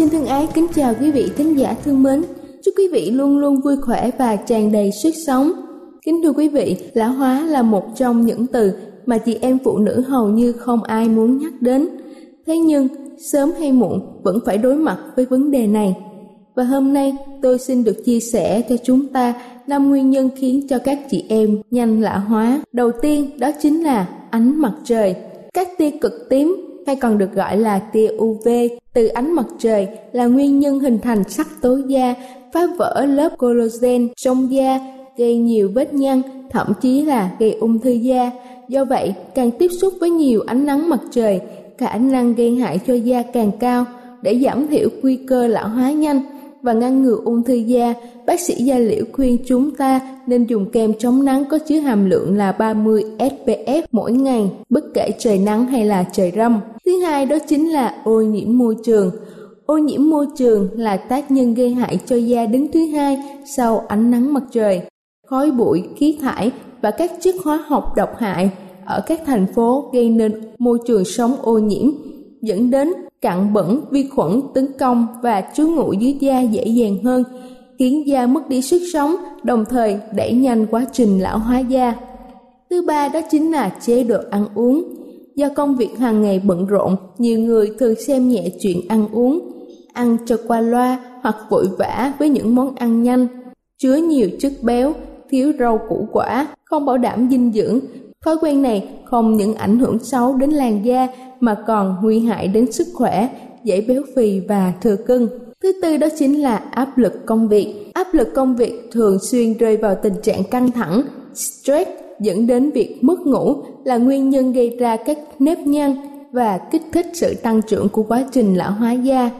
Xin thân ái kính chào quý vị thính giả thương mến. Chúc quý vị luôn luôn vui khỏe và tràn đầy sức sống. Kính thưa quý vị, lão hóa là một trong những từ mà chị em phụ nữ hầu như không ai muốn nhắc đến. Thế nhưng, sớm hay muộn vẫn phải đối mặt với vấn đề này. Và hôm nay tôi xin được chia sẻ cho chúng ta năm nguyên nhân khiến cho các chị em nhanh lão hóa. Đầu tiên đó chính là ánh mặt trời. Các tia cực tím hay còn được gọi là tia UV từ ánh mặt trời là nguyên nhân hình thành sắc tố da, phá vỡ lớp collagen trong da, gây nhiều vết nhăn, thậm chí là gây ung thư da. Do vậy, càng tiếp xúc với nhiều ánh nắng mặt trời, khả năng gây hại cho da càng cao để giảm thiểu nguy cơ lão hóa nhanh và ngăn ngừa ung thư da, bác sĩ da liễu khuyên chúng ta nên dùng kem chống nắng có chứa hàm lượng là 30 SPF mỗi ngày, bất kể trời nắng hay là trời râm. Thứ hai đó chính là ô nhiễm môi trường. Ô nhiễm môi trường là tác nhân gây hại cho da đứng thứ hai sau ánh nắng mặt trời. Khói bụi, khí thải và các chất hóa học độc hại ở các thành phố gây nên môi trường sống ô nhiễm, dẫn đến cặn bẩn, vi khuẩn tấn công và trú ngụ dưới da dễ dàng hơn, khiến da mất đi sức sống, đồng thời đẩy nhanh quá trình lão hóa da. Thứ ba đó chính là chế độ ăn uống. Do công việc hàng ngày bận rộn, nhiều người thường xem nhẹ chuyện ăn uống, ăn cho qua loa hoặc vội vã với những món ăn nhanh, chứa nhiều chất béo, thiếu rau củ quả, không bảo đảm dinh dưỡng. Thói quen này không những ảnh hưởng xấu đến làn da mà còn nguy hại đến sức khỏe, dễ béo phì và thừa cân. Thứ tư đó chính là áp lực công việc. Áp lực công việc thường xuyên rơi vào tình trạng căng thẳng, stress dẫn đến việc mất ngủ là nguyên nhân gây ra các nếp nhăn và kích thích sự tăng trưởng của quá trình lão hóa da.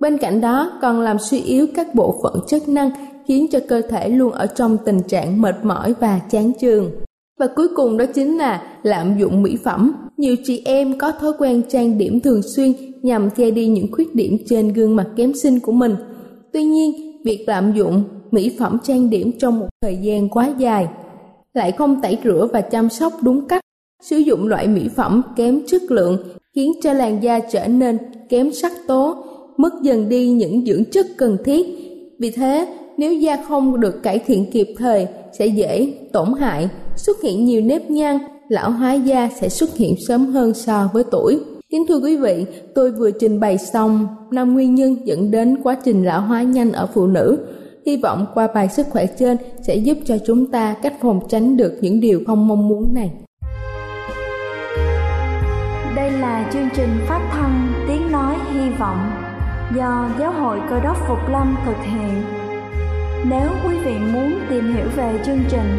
Bên cạnh đó còn làm suy yếu các bộ phận chức năng khiến cho cơ thể luôn ở trong tình trạng mệt mỏi và chán chường. Và cuối cùng đó chính là lạm dụng mỹ phẩm. Nhiều chị em có thói quen trang điểm thường xuyên nhằm che đi những khuyết điểm trên gương mặt kém xinh của mình. Tuy nhiên, việc lạm dụng mỹ phẩm trang điểm trong một thời gian quá dài lại không tẩy rửa và chăm sóc đúng cách. Sử dụng loại mỹ phẩm kém chất lượng khiến cho làn da trở nên kém sắc tố, mất dần đi những dưỡng chất cần thiết. Vì thế, nếu da không được cải thiện kịp thời sẽ dễ tổn hại, xuất hiện nhiều nếp nhăn, lão hóa da sẽ xuất hiện sớm hơn so với tuổi. Kính thưa quý vị, tôi vừa trình bày xong năm nguyên nhân dẫn đến quá trình lão hóa nhanh ở phụ nữ. Hy vọng qua bài sức khỏe trên sẽ giúp cho chúng ta cách phòng tránh được những điều không mong muốn này. Đây là chương trình phát thanh Tiếng Nói Hy Vọng do Giáo hội Cơ đốc Phục Lâm thực hiện. Nếu quý vị muốn tìm hiểu về chương trình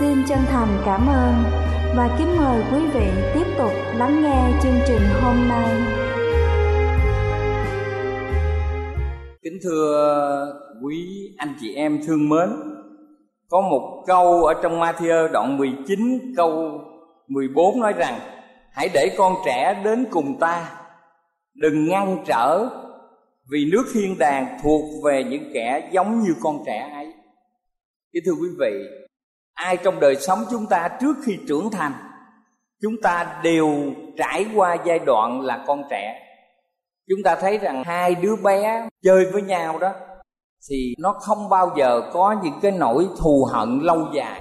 Xin chân thành cảm ơn và kính mời quý vị tiếp tục lắng nghe chương trình hôm nay. Kính thưa quý anh chị em thương mến, có một câu ở trong Matthew đoạn 19 câu 14 nói rằng Hãy để con trẻ đến cùng ta Đừng ngăn trở Vì nước thiên đàng thuộc về những kẻ giống như con trẻ ấy Kính thưa quý vị Ai trong đời sống chúng ta trước khi trưởng thành, Chúng ta đều trải qua giai đoạn là con trẻ. Chúng ta thấy rằng hai đứa bé chơi với nhau đó, Thì nó không bao giờ có những cái nỗi thù hận lâu dài,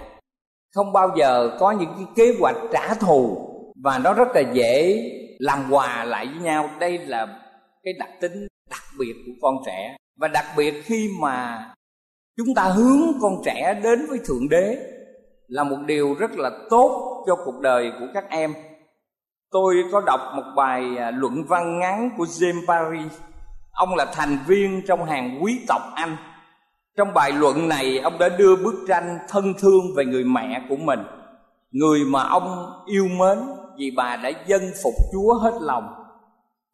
Không bao giờ có những cái kế hoạch trả thù, Và nó rất là dễ làm hòa lại với nhau. Đây là cái đặc tính đặc biệt của con trẻ, và đặc biệt khi mà chúng ta hướng con trẻ đến với thượng đế là một điều rất là tốt cho cuộc đời của các em tôi có đọc một bài à, luận văn ngắn của james Barry ông là thành viên trong hàng quý tộc anh trong bài luận này, ông đã đưa bức tranh thân thương về người mẹ của mình, người mà ông yêu mến vì bà đã dân phục Chúa hết lòng.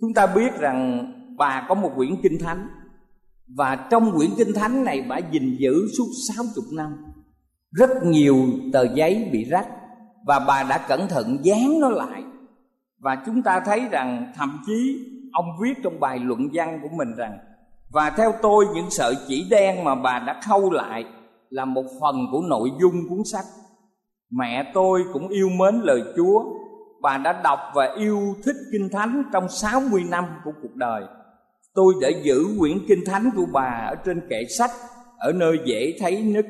Chúng ta biết rằng bà có một quyển kinh thánh và trong quyển kinh thánh này bà gìn giữ suốt 60 năm. Rất nhiều tờ giấy bị rách và bà đã cẩn thận dán nó lại. Và chúng ta thấy rằng thậm chí ông viết trong bài luận văn của mình rằng, và theo tôi, những sợi chỉ đen mà bà đã khâu lại là một phần của nội dung cuốn sách. Mẹ tôi cũng yêu mến lời Chúa Bà đã đọc và yêu thích Kinh Thánh trong 60 năm của cuộc đời Tôi đã giữ quyển Kinh Thánh của bà ở trên kệ sách, Ở nơi dễ thấy nhất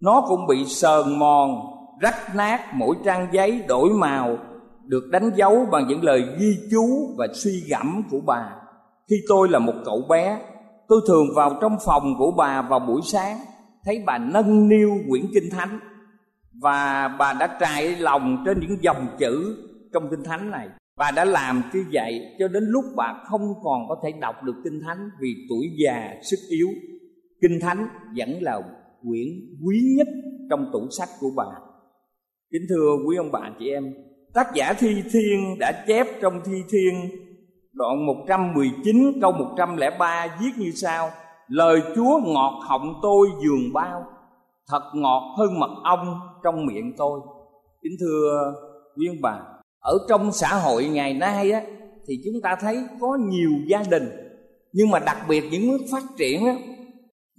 nó cũng bị sờn mòn, rách nát Mỗi trang giấy đổi màu Được đánh dấu bằng những lời ghi chú và suy gẫm của bà. Khi tôi là một cậu bé Tôi thường vào trong phòng của bà vào buổi sáng Thấy bà nâng niu quyển Kinh Thánh. Và bà đã trải lòng trên những dòng chữ trong kinh thánh này. Bà đã làm như vậy cho đến lúc bà không còn có thể đọc được kinh thánh vì tuổi già sức yếu. Kinh thánh vẫn là quyển quý nhất trong tủ sách của bà. Kính thưa quý ông bà chị em, tác giả thi thiên đã chép trong thi thiên đoạn 119 câu 103 viết như sau, Lời Chúa ngọt họng tôi giường bao, Thật ngọt hơn mật ong trong miệng tôi. Kính thưa quý ông bà, ở trong xã hội ngày nay á, thì chúng ta thấy có nhiều gia đình, nhưng mà đặc biệt những nước phát triển á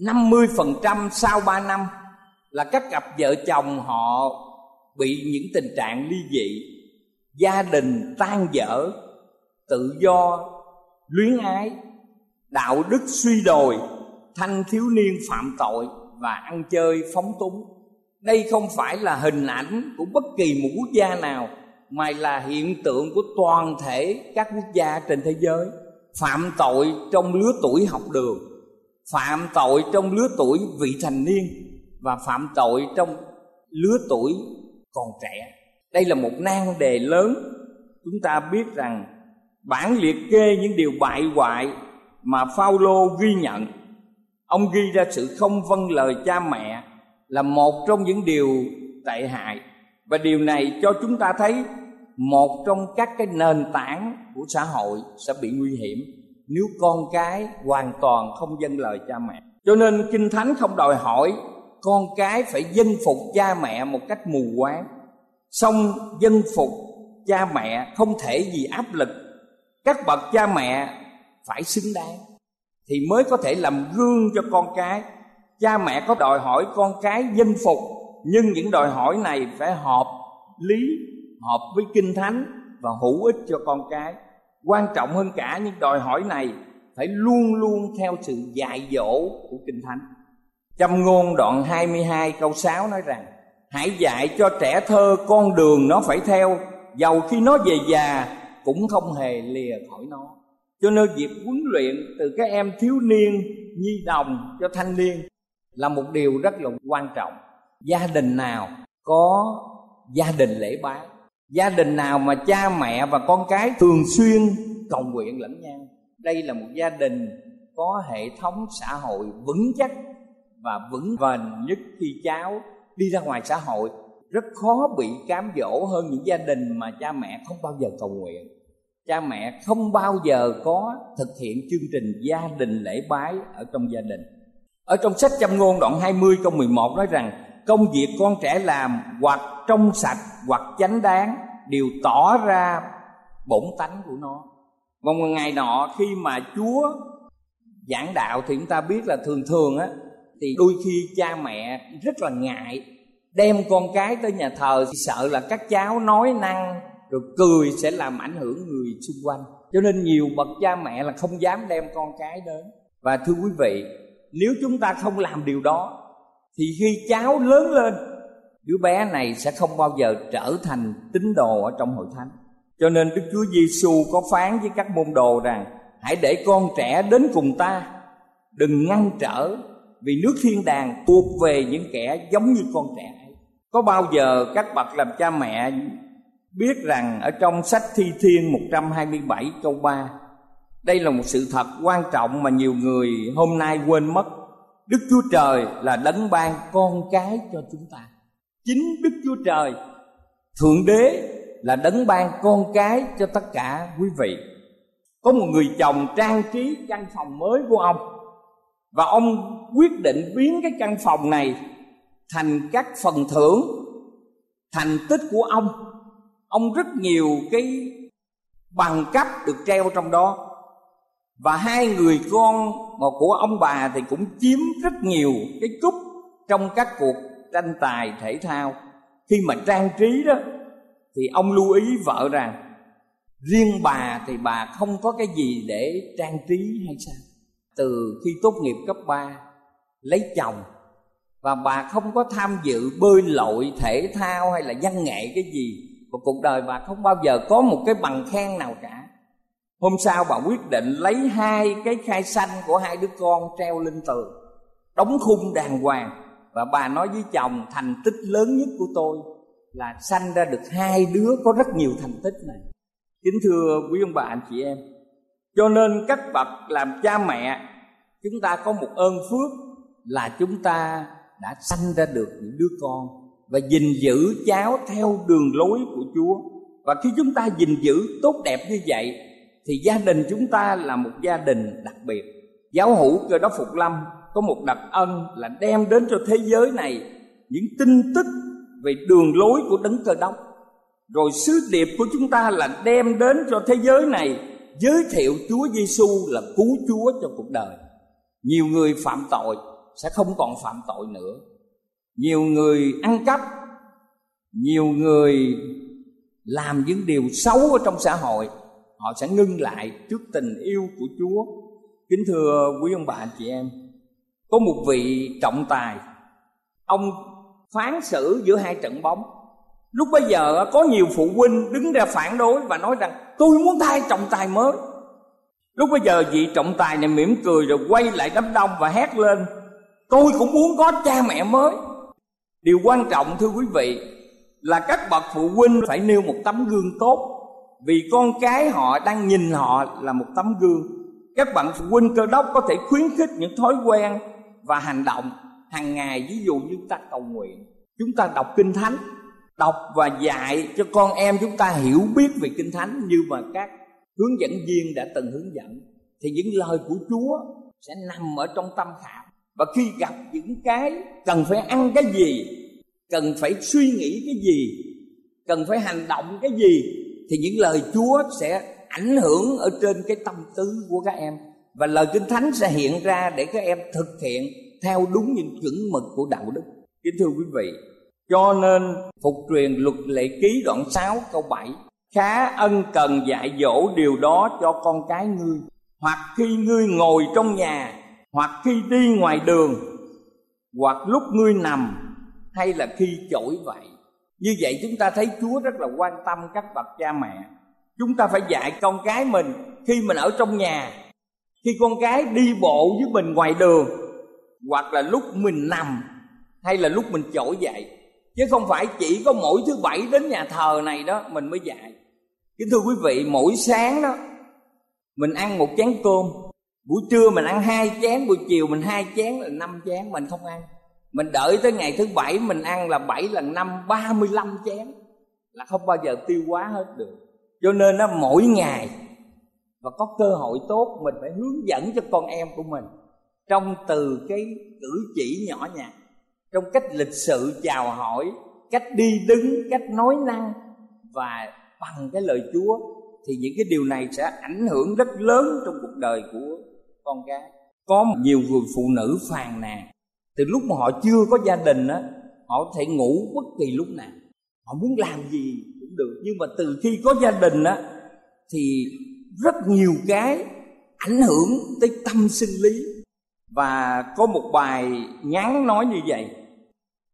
50% sau 3 năm là các cặp vợ chồng họ bị những tình trạng ly dị, gia đình tan vỡ tự do, luyến ái, đạo đức suy đồi, thanh thiếu niên phạm tội và ăn chơi phóng túng. Đây không phải là hình ảnh của bất kỳ một quốc gia nào, mà là hiện tượng của toàn thể các quốc gia trên thế giới phạm tội trong lứa tuổi học đường phạm tội trong lứa tuổi vị thành niên và phạm tội trong lứa tuổi còn trẻ. Đây là một nan đề lớn. Chúng ta biết rằng bản liệt kê những điều bại hoại mà Phaolô ghi nhận. Ông ghi ra sự không vâng lời cha mẹ là một trong những điều tệ hại. Và điều này cho chúng ta thấy một trong các cái nền tảng của xã hội sẽ bị nguy hiểm nếu con cái hoàn toàn không dâng lời cha mẹ. Cho nên kinh thánh không đòi hỏi con cái phải dân phục cha mẹ một cách mù quáng. Song dân phục cha mẹ không thể vì áp lực. Các bậc cha mẹ phải xứng đáng. Thì mới có thể làm gương cho con cái. Cha mẹ có đòi hỏi con cái dân phục, nhưng những đòi hỏi này phải hợp lý, hợp với kinh thánh và hữu ích cho con cái quan trọng hơn cả những đòi hỏi này phải luôn luôn theo sự dạy dỗ của kinh thánh. Châm ngôn đoạn 22 câu 6 nói rằng Hãy dạy cho trẻ thơ con đường nó phải theo Dầu khi nó về già cũng không hề lìa khỏi nó. Cho nên việc huấn luyện từ các em thiếu niên, nhi đồng cho thanh niên Là một điều rất là quan trọng. Gia đình nào có gia đình lễ bái? Gia đình nào mà cha mẹ và con cái thường xuyên cầu nguyện lẫn nhau, đây là một gia đình có hệ thống xã hội vững chắc và vững vền nhất khi cháu đi ra ngoài xã hội. Rất khó bị cám dỗ hơn những gia đình mà cha mẹ không bao giờ cầu nguyện. Cha mẹ không bao giờ có thực hiện chương trình gia đình lễ bái ở trong gia đình. Ở trong sách châm ngôn đoạn 20 câu 11 nói rằng, công việc con trẻ làm hoặc trong sạch hoặc chánh đáng đều tỏ ra bổn tánh của nó. Và một ngày nọ khi mà Chúa giảng đạo thì chúng ta biết là thường thường á, thì đôi khi cha mẹ rất là ngại đem con cái tới nhà thờ thì sợ là các cháu nói năng rồi cười sẽ làm ảnh hưởng người xung quanh. Cho nên nhiều bậc cha mẹ là không dám đem con cái đến. Và thưa quý vị, nếu chúng ta không làm điều đó, thì khi cháu lớn lên đứa bé này sẽ không bao giờ trở thành tín đồ ở trong hội thánh. Cho nên đức chúa giêsu có phán với các môn đồ rằng, hãy để con trẻ đến cùng ta. Đừng ngăn trở, vì nước thiên đàng thuộc về những kẻ giống như con trẻ có bao giờ các bậc làm cha mẹ biết rằng ở trong sách Thi Thiên 127 câu 3 Đây là một sự thật quan trọng mà nhiều người hôm nay quên mất. Đức Chúa Trời là đấng ban con cái cho chúng ta. Chính Đức Chúa Trời, Thượng Đế là đấng ban con cái cho tất cả quý vị. Có một người chồng trang trí căn phòng mới của ông, Và ông quyết định biến cái căn phòng này Thành các phần thưởng, Thành tích của ông. Ông rất nhiều cái bằng cấp được treo trong đó, và hai người con mà của ông bà thì cũng chiếm rất nhiều cái cúp trong các cuộc tranh tài thể thao. Khi mà trang trí đó, thì ông lưu ý vợ rằng, riêng bà thì bà không có cái gì để trang trí hay sao. Từ khi tốt nghiệp cấp 3 lấy chồng, và bà không có tham dự bơi lội thể thao hay là văn nghệ cái gì và cuộc đời bà không bao giờ có một cái bằng khen nào cả. Hôm sau bà quyết định lấy hai cái khai xanh của hai đứa con treo lên tường, đóng khung đàng hoàng và bà nói với chồng, thành tích lớn nhất của tôi là sanh ra được hai đứa có rất nhiều thành tích này kính thưa quý ông bà, anh chị em cho nên các bậc làm cha mẹ, chúng ta có một ơn phước là chúng ta đã sanh ra được những đứa con và gìn giữ cháu theo đường lối của Chúa. Và khi chúng ta gìn giữ tốt đẹp như vậy, thì gia đình chúng ta là một gia đình đặc biệt. Giáo hữu cơ đốc Phục Lâm có một đặc ân là đem đến cho thế giới này những tin tức về đường lối của đấng cơ đốc. Rồi sứ điệp của chúng ta là đem đến cho thế giới này, giới thiệu Chúa Giêsu là cứu Chúa cho cuộc đời. Nhiều người phạm tội, sẽ không còn phạm tội nữa nhiều người ăn cắp, nhiều người làm những điều xấu ở trong xã hội, họ sẽ ngưng lại trước tình yêu của chúa kính thưa quý ông bà, anh chị em có một vị trọng tài. Ông phán xử giữa hai trận bóng. Lúc bây giờ có nhiều phụ huynh đứng ra phản đối và nói rằng, tôi muốn thay trọng tài mới. Lúc bây giờ vị trọng tài này mỉm cười rồi quay lại đám đông và hét lên, tôi cũng muốn có cha mẹ mới. Điều quan trọng, thưa quý vị, là các bậc phụ huynh phải nêu một tấm gương tốt, vì con cái họ đang nhìn họ là một tấm gương. Các bạn phụ huynh cơ đốc có thể khuyến khích những thói quen và hành động hàng ngày. Ví dụ như ta cầu nguyện, chúng ta đọc kinh thánh, đọc và dạy cho con em chúng ta hiểu biết về kinh thánh như mà các hướng dẫn viên đã từng hướng dẫn, thì những lời của chúa sẽ nằm ở trong tâm khảm. Và khi gặp những cái cần phải ăn cái gì, cần phải suy nghĩ cái gì, cần phải hành động cái gì, thì những lời chúa sẽ ảnh hưởng ở trên cái tâm tư của các em và lời kinh thánh sẽ hiện ra để các em thực hiện theo đúng những chuẩn mực của đạo đức. Kính thưa quý vị, cho nên phục truyền luật lệ ký đoạn 6 câu 7 khá ân cần dạy dỗ điều đó cho con cái ngươi. Hoặc khi ngươi ngồi trong nhà, hoặc khi đi ngoài đường, hoặc lúc ngươi nằm, hay là khi chổi vậy. Như vậy chúng ta thấy chúa rất là quan tâm các bậc cha mẹ. Chúng ta phải dạy con cái mình khi mình ở trong nhà khi con cái đi bộ với mình ngoài đường, hoặc là lúc mình nằm, hay là lúc mình trỗi dậy, chứ không phải chỉ có mỗi thứ bảy đến nhà thờ này đó mình mới dạy kính thưa quý vị, mỗi sáng đó, mình ăn một chén cơm. Buổi trưa mình ăn hai chén, buổi chiều mình hai chén là năm chén, mình không ăn. Mình đợi tới ngày thứ bảy mình ăn là bảy lần năm, ba mươi lăm chén, là không bao giờ tiêu hóa hết được. Cho nên nó mỗi ngày và có cơ hội tốt, mình phải hướng dẫn cho con em của mình trong từ cái cử chỉ nhỏ nhặt, trong cách lịch sự chào hỏi, cách đi đứng, cách nói năng và bằng cái lời chúa, thì những cái điều này sẽ ảnh hưởng rất lớn trong cuộc đời của con cái. Có nhiều người phụ nữ phàn nàn, từ lúc mà họ chưa có gia đình á, họ có thể ngủ bất kỳ lúc nào, họ muốn làm gì cũng được. Nhưng mà từ khi có gia đình á, thì rất nhiều cái ảnh hưởng tới tâm sinh lý. Và có một bài ngắn nói như vậy.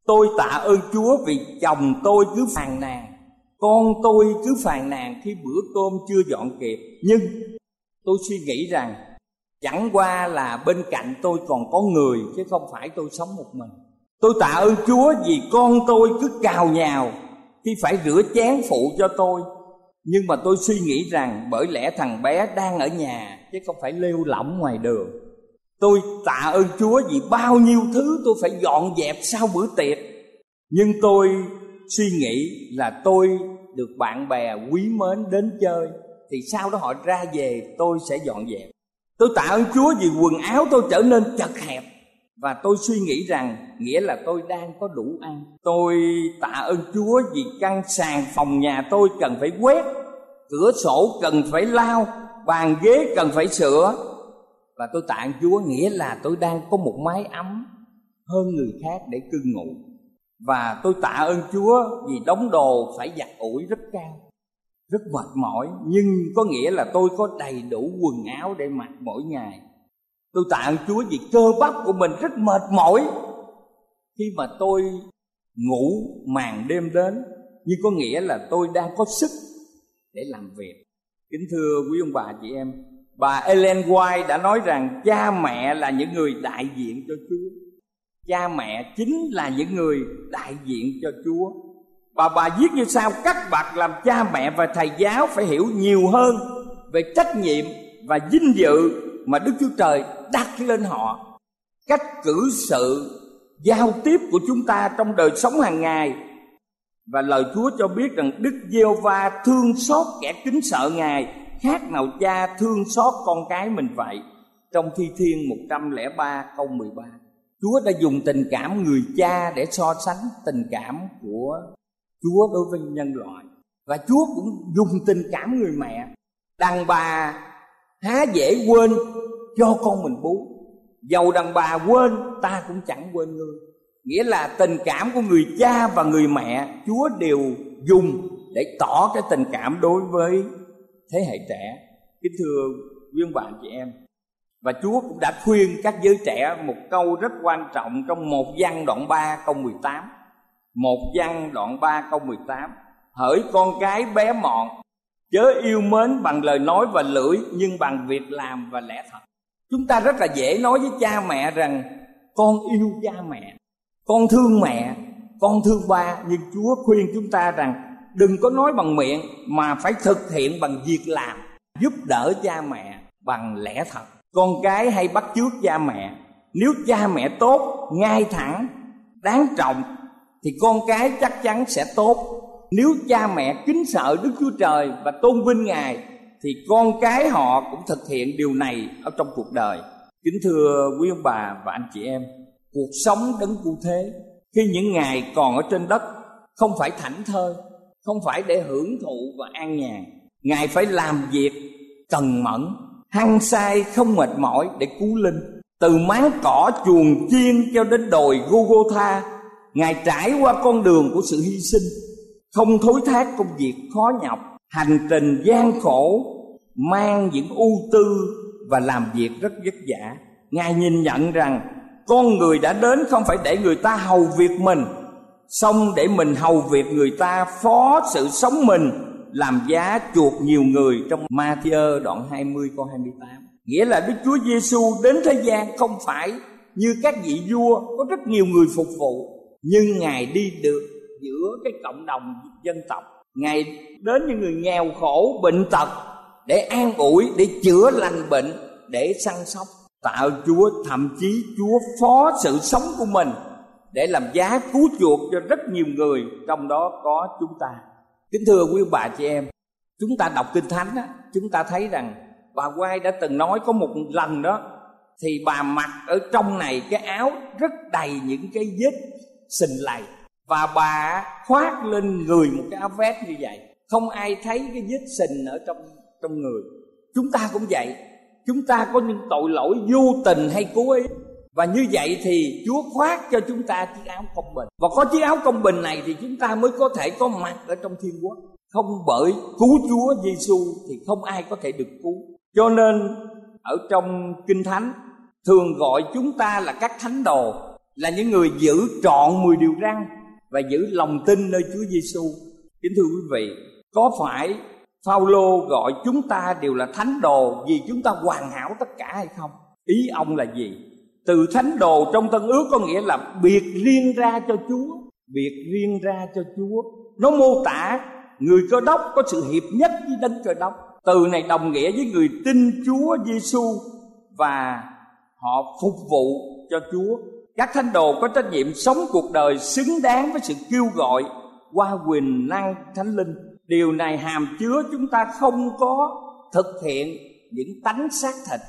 Tôi tạ ơn chúa vì chồng tôi cứ phàn nàn, con tôi cứ phàn nàn khi bữa cơm chưa dọn kịp. Nhưng tôi suy nghĩ rằng chẳng qua là bên cạnh tôi còn có người chứ không phải tôi sống một mình. Tôi tạ ơn chúa vì con tôi cứ cào nhào khi phải rửa chén phụ cho tôi nhưng mà tôi suy nghĩ rằng bởi lẽ thằng bé đang ở nhà, chứ không phải lêu lỏng ngoài đường. Tôi tạ ơn chúa vì bao nhiêu thứ tôi phải dọn dẹp sau bữa tiệc. Nhưng tôi suy nghĩ là tôi được bạn bè quý mến đến chơi, thì sau đó họ ra về, tôi sẽ dọn dẹp. Tôi tạ ơn chúa vì quần áo tôi trở nên chật hẹp và tôi suy nghĩ rằng, nghĩa là tôi đang có đủ ăn. Tôi tạ ơn chúa vì căn sàn phòng nhà tôi cần phải quét, cửa sổ cần phải lau, bàn ghế cần phải sửa. Và tôi tạ ơn chúa, nghĩa là tôi đang có một mái ấm hơn người khác để cư ngụ. Và tôi tạ ơn chúa vì đóng đồ phải giặt ủi rất cao, rất mệt mỏi. Nhưng có nghĩa là tôi có đầy đủ quần áo để mặc mỗi ngày tôi tạ ơn chúa vì cơ bắp của mình rất mệt mỏi. Khi mà tôi ngủ màn đêm đến nhưng có nghĩa là tôi đang có sức để làm việc. Kính thưa quý ông bà chị em, bà Ellen White đã nói rằng cha mẹ là những người đại diện cho Chúa. Cha mẹ chính là những người đại diện cho Chúa. Và bà viết như sau, các bậc làm cha mẹ và thầy giáo phải hiểu nhiều hơn về trách nhiệm và vinh dự mà Đức Chúa Trời đặt lên họ. Cách cử sự, giao tiếp của chúng ta trong đời sống hàng ngày. Và lời Chúa cho biết rằng Đức Giêsu va thương xót kẻ kính sợ Ngài, khác nào cha thương xót con cái mình vậy. Trong Thi Thiên 103 câu 13 Chúa đã dùng tình cảm người cha để so sánh tình cảm của Chúa đối với nhân loại. Và Chúa cũng dùng tình cảm người mẹ. Đàn bà, há dễ quên cho con mình bú. Dầu đàn bà quên, ta cũng chẳng quên ngươi. Nghĩa là tình cảm của người cha và người mẹ, Chúa đều dùng để tỏ cái tình cảm đối với thế hệ trẻ. Kính thưa quý ông bạn chị em, và Chúa cũng đã khuyên các giới trẻ một câu rất quan trọng trong một văn đoạn 3 câu 18 một văn đoạn 3 câu 18 Hỡi con cái bé mọn, Chớ yêu mến bằng lời nói và lưỡi, Nhưng bằng việc làm và lẽ thật. Chúng ta rất là dễ nói với cha mẹ rằng, Con yêu cha mẹ, Con thương mẹ, Con thương ba. Nhưng Chúa khuyên chúng ta rằng, Đừng có nói bằng miệng, Mà phải thực hiện bằng việc làm, Giúp đỡ cha mẹ bằng lẽ thật. Con cái hay bắt chước cha mẹ. Nếu cha mẹ tốt, Ngay thẳng, Đáng trọng, thì con cái chắc chắn sẽ tốt. Nếu cha mẹ kính sợ đức chúa trời và tôn vinh ngài thì con cái họ cũng thực hiện điều này ở trong cuộc đời. Kính thưa quý ông bà và anh chị em, cuộc sống đấng cụ thế, khi những ngày còn ở trên đất, không phải thảnh thơi, không phải để hưởng thụ và an nhàn. Ngài phải làm việc cần mẫn, hăng say không mệt mỏi để cứu linh. Từ máng cỏ chuồng chiên cho đến đồi Gogotha Ngài trải qua con đường của sự hy sinh. Không thối thác công việc khó nhọc Hành trình gian khổ, Mang những ưu tư và làm việc rất vất vả. Ngài nhìn nhận rằng, Con người đã đến không phải để người ta hầu việc mình, Xong để mình hầu việc người ta phó sự sống mình, Làm giá chuộc nhiều người trong Matthew đoạn 20 câu 28 Nghĩa là Đức Chúa Giêsu đến thế gian không phải như các vị vua có rất nhiều người phục vụ, nhưng ngài đi được giữa cái cộng đồng dân tộc ngài đến những người nghèo khổ bệnh tật để an ủi để chữa lành bệnh để săn sóc tạo chúa thậm chí chúa phó sự sống của mình để làm giá cứu chuộc cho rất nhiều người trong đó có chúng ta. Kính thưa quý bà chị em chúng ta đọc kinh thánh đó, chúng ta thấy rằng bà quay đã từng nói có một lần đó thì bà mặc ở trong này cái áo rất đầy những cái vết sình lầy và bà khoác lên người một cái áo vest như vậy. Không ai thấy cái vết sình ở trong trong người. Chúng ta cũng vậy. Chúng ta có những tội lỗi vô tình hay cố ý. Và như vậy thì Chúa khoác cho chúng ta chiếc áo công bình. Và có chiếc áo công bình này thì chúng ta mới có thể có mặt ở trong thiên quốc. Không bởi cứu Chúa Giêsu thì không ai có thể được cứu. Cho nên, ở trong Kinh Thánh, thường gọi chúng ta là các thánh đồ, Là những người giữ trọn 10 điều răn. Và giữ lòng tin nơi Chúa Giêsu Kính thưa quý vị, Có phải Phaolô gọi chúng ta đều là thánh đồ vì chúng ta hoàn hảo tất cả hay không? Ý ông là gì? từ thánh đồ trong tân ước có nghĩa là biệt riêng ra cho chúa, biệt riêng ra cho chúa nó mô tả người cơ đốc có sự hiệp nhất với đấng cơ đốc từ này đồng nghĩa với người tin chúa giêsu và họ phục vụ cho chúa các thánh đồ có trách nhiệm sống cuộc đời xứng đáng với sự kêu gọi qua quyền năng thánh linh. Điều này hàm chứa chúng ta không có thực hiện những tánh xác thịt,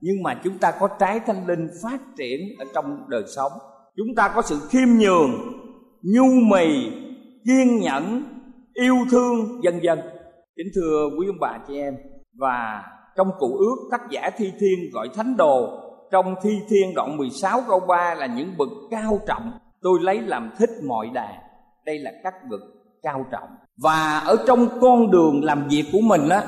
nhưng mà chúng ta có trái thánh linh phát triển ở trong đời sống. Chúng ta có sự khiêm nhường, nhu mì, kiên nhẫn, yêu thương, vân vân. Kính thưa quý ông bà chị em, và trong cụ ước tác giả thi thiên gọi thánh đồ trong thi thiên đoạn 16 câu 3 là những bậc cao trọng tôi lấy làm thích mọi đà. Đây là các bậc cao trọng. Và ở trong con đường làm việc của mình á,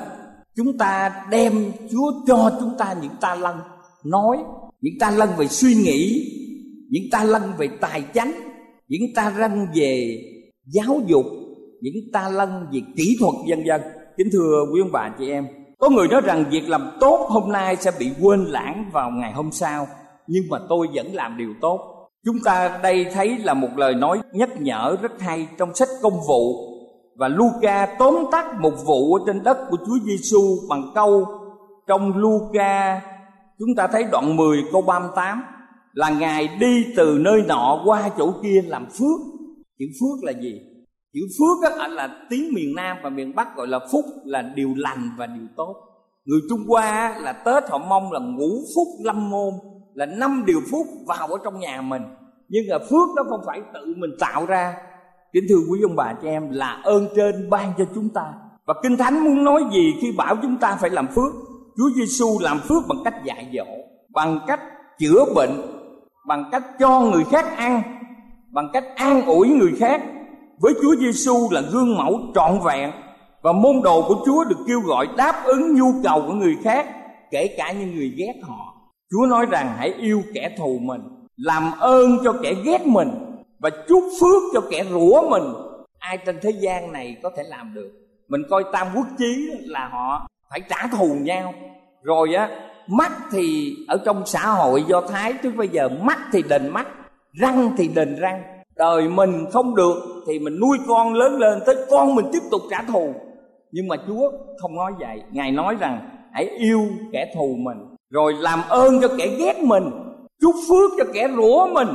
chúng ta đem Chúa cho chúng ta những ta lân nói những ta lân về suy nghĩ, những ta lân về tài chánh, những ta lân về giáo dục, những ta lân về kỹ thuật vân vân. Kính thưa quý ông bà, chị em có người nói rằng việc làm tốt hôm nay sẽ bị quên lãng vào ngày hôm sau, nhưng mà tôi vẫn làm điều tốt chúng ta đây thấy là một lời nói nhắc nhở rất hay trong sách công vụ, và Luca tóm tắt một vụ ở trên đất của Chúa Giêsu bằng câu, trong Luca, chúng ta thấy đoạn 10 câu 38 là Ngài đi từ nơi nọ qua chỗ kia làm phước. Chữ phước là gì? Chữ phước đó là tiếng miền Nam và miền Bắc gọi là phúc, là điều lành và điều tốt. Người Trung Hoa là Tết họ mong là ngũ phúc lâm môn, là năm điều phúc vào ở trong nhà mình. Nhưng mà phước đó không phải tự mình tạo ra kính thưa quý ông bà chị em, là ơn trên ban cho chúng ta và kinh thánh muốn nói gì khi bảo chúng ta phải làm phước chúa giêsu làm phước bằng cách dạy dỗ, bằng cách chữa bệnh, bằng cách cho người khác ăn, bằng cách an ủi người khác với chúa giêsu là gương mẫu trọn vẹn và môn đồ của chúa được kêu gọi đáp ứng nhu cầu của người khác, kể cả những người ghét họ. Chúa nói rằng hãy yêu kẻ thù mình, làm ơn cho kẻ ghét mình và chúc phước cho kẻ rủa mình. Ai trên thế gian này có thể làm được? Mình coi tam quốc chí là họ phải trả thù nhau. Rồi á, mắt thì ở trong xã hội do thái, trước bây giờ mắt thì đền mắt, răng thì đền răng đời mình không được thì mình nuôi con lớn lên tới con mình tiếp tục trả thù. Nhưng mà chúa không nói vậy. Ngài nói rằng hãy yêu kẻ thù mình rồi làm ơn cho kẻ ghét mình chúc phước cho kẻ rủa mình.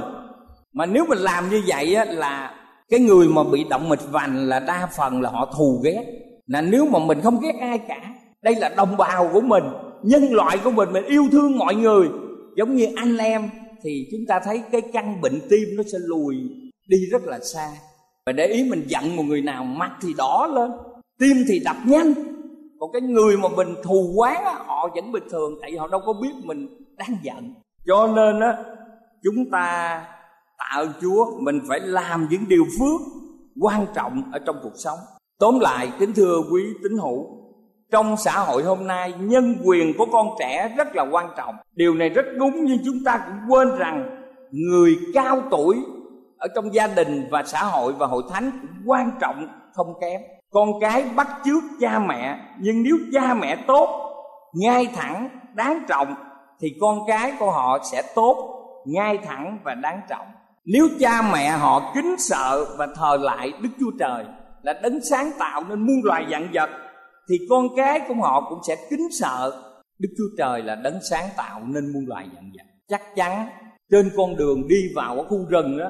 Mà nếu mình làm như vậy á, là cái người mà bị động mịch vành là đa phần là họ thù ghét. Là nếu mà mình không ghét ai cả đây là đồng bào của mình nhân loại của mình mình yêu thương mọi người. Giống như anh em thì chúng ta thấy cái căn bệnh tim nó sẽ lùi đi rất là xa. Và để ý mình giận một người nào mặt thì đỏ lên tim thì đập nhanh. Còn cái người mà mình thù quán á, họ vẫn bình thường tại vì họ đâu có biết mình đang giận. Cho nên á chúng ta tạo Chúa mình phải làm những điều phước quan trọng ở trong cuộc sống. Tóm lại kính thưa quý tín hữu trong xã hội hôm nay nhân quyền của con trẻ rất là quan trọng. Điều này rất đúng nhưng chúng ta cũng quên rằng người cao tuổi ở trong gia đình và xã hội và hội thánh cũng quan trọng không kém. Con cái bắt chước cha mẹ, nhưng nếu cha mẹ tốt, ngay thẳng, đáng trọng, thì con cái của họ sẽ tốt, ngay thẳng và đáng trọng. Nếu cha mẹ họ kính sợ và thờ lại đức chúa trời là đấng sáng tạo nên muôn loài vạn vật, thì con cái của họ cũng sẽ kính sợ đức chúa trời là đấng sáng tạo nên muôn loài vạn vật. Chắc chắn trên con đường đi vào ở khu rừng đó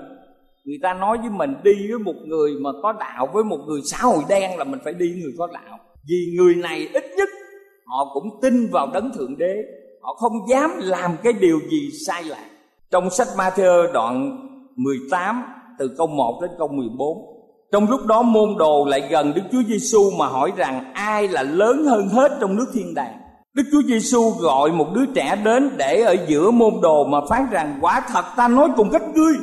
người ta nói với mình đi với một người mà có đạo với một người xã hội đen là mình phải đi người có đạo. Vì người này ít nhất họ cũng tin vào đấng thượng đế. Họ không dám làm cái điều gì sai lạc trong sách Matthew đoạn 18 từ câu 1 đến câu 14 trong lúc đó môn đồ lại gần Đức Chúa Giêsu mà hỏi rằng, ai là lớn hơn hết trong nước thiên đàng? Đức Chúa Giêsu gọi một đứa trẻ đến để ở giữa môn đồ mà phán rằng, quả thật ta nói cùng các ngươi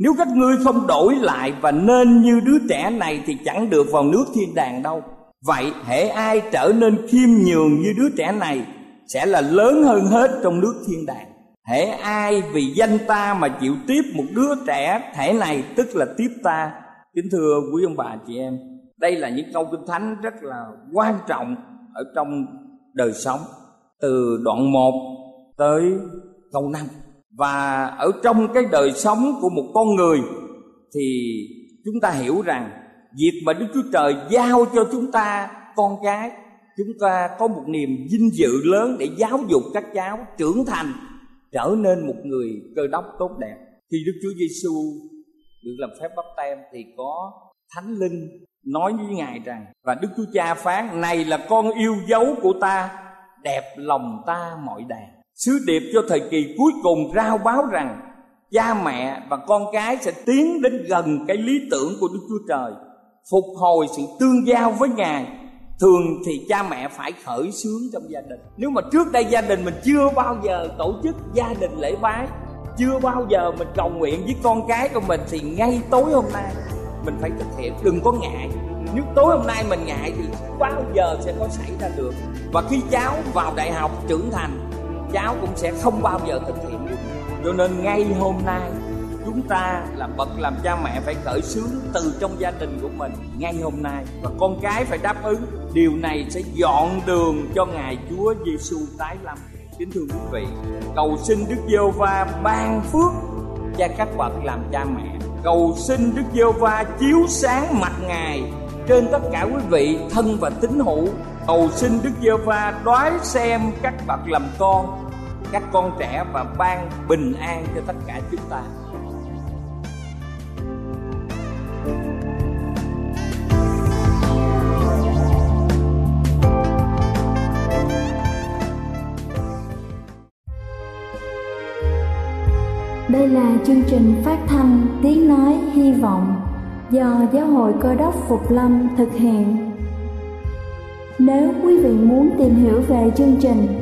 nếu các ngươi không đổi lại và nên như đứa trẻ này thì chẳng được vào nước thiên đàng đâu. Vậy hệ ai trở nên khiêm nhường như đứa trẻ này sẽ là lớn hơn hết trong nước thiên đàng. Hễ ai vì danh ta mà chịu tiếp một đứa trẻ thể này, tức là tiếp ta. Kính thưa quý ông bà chị em, đây là những câu kinh thánh rất là quan trọng ở trong đời sống, từ đoạn 1 tới câu 5 và ở trong cái đời sống của một con người thì chúng ta hiểu rằng việc mà Đức Chúa Trời giao cho chúng ta con cái, chúng ta có một niềm vinh dự lớn để giáo dục các cháu trưởng thành, trở nên một người cơ đốc tốt đẹp. Khi Đức Chúa Giêsu được làm phép bắp tem thì có thánh linh nói với ngài rằng, và Đức Chúa Cha phán, này là con yêu dấu của ta, đẹp lòng ta mọi đàn sứ điệp cho thời kỳ cuối cùng rao báo rằng cha mẹ và con cái sẽ tiến đến gần cái lý tưởng của Đức Chúa Trời, phục hồi sự tương giao với ngài. Thường thì cha mẹ phải khởi sướng trong gia đình. Nếu mà trước đây gia đình mình chưa bao giờ tổ chức gia đình lễ bái, chưa bao giờ mình cầu nguyện với con cái của mình, thì ngay tối hôm nay mình phải thực hiện. Đừng có ngại. Nếu tối hôm nay mình ngại thì bao giờ sẽ có xảy ra được. Và khi cháu vào đại học trưởng thành cháu cũng sẽ không bao giờ thực hiện được. Cho nên ngay hôm nay, chúng ta là bậc làm cha mẹ phải khởi xướng từ trong gia đình của mình ngay hôm nay. Và con cái phải đáp ứng. Điều này sẽ dọn đường cho ngài chúa giêsu tái lâm. Kính thưa quý vị, cầu xin đức giê va ban phước cho các bậc làm cha mẹ. Cầu xin đức giê va chiếu sáng mặt ngài trên tất cả quý vị thân và tín hữu. Cầu xin đức giê va đoái xem các bậc làm con các con trẻ và ban bình an cho tất cả chúng ta Đây là chương trình phát thanh Tiếng Nói Hy Vọng do Giáo hội Cơ đốc Phục Lâm thực hiện. Nếu quý vị muốn tìm hiểu về chương trình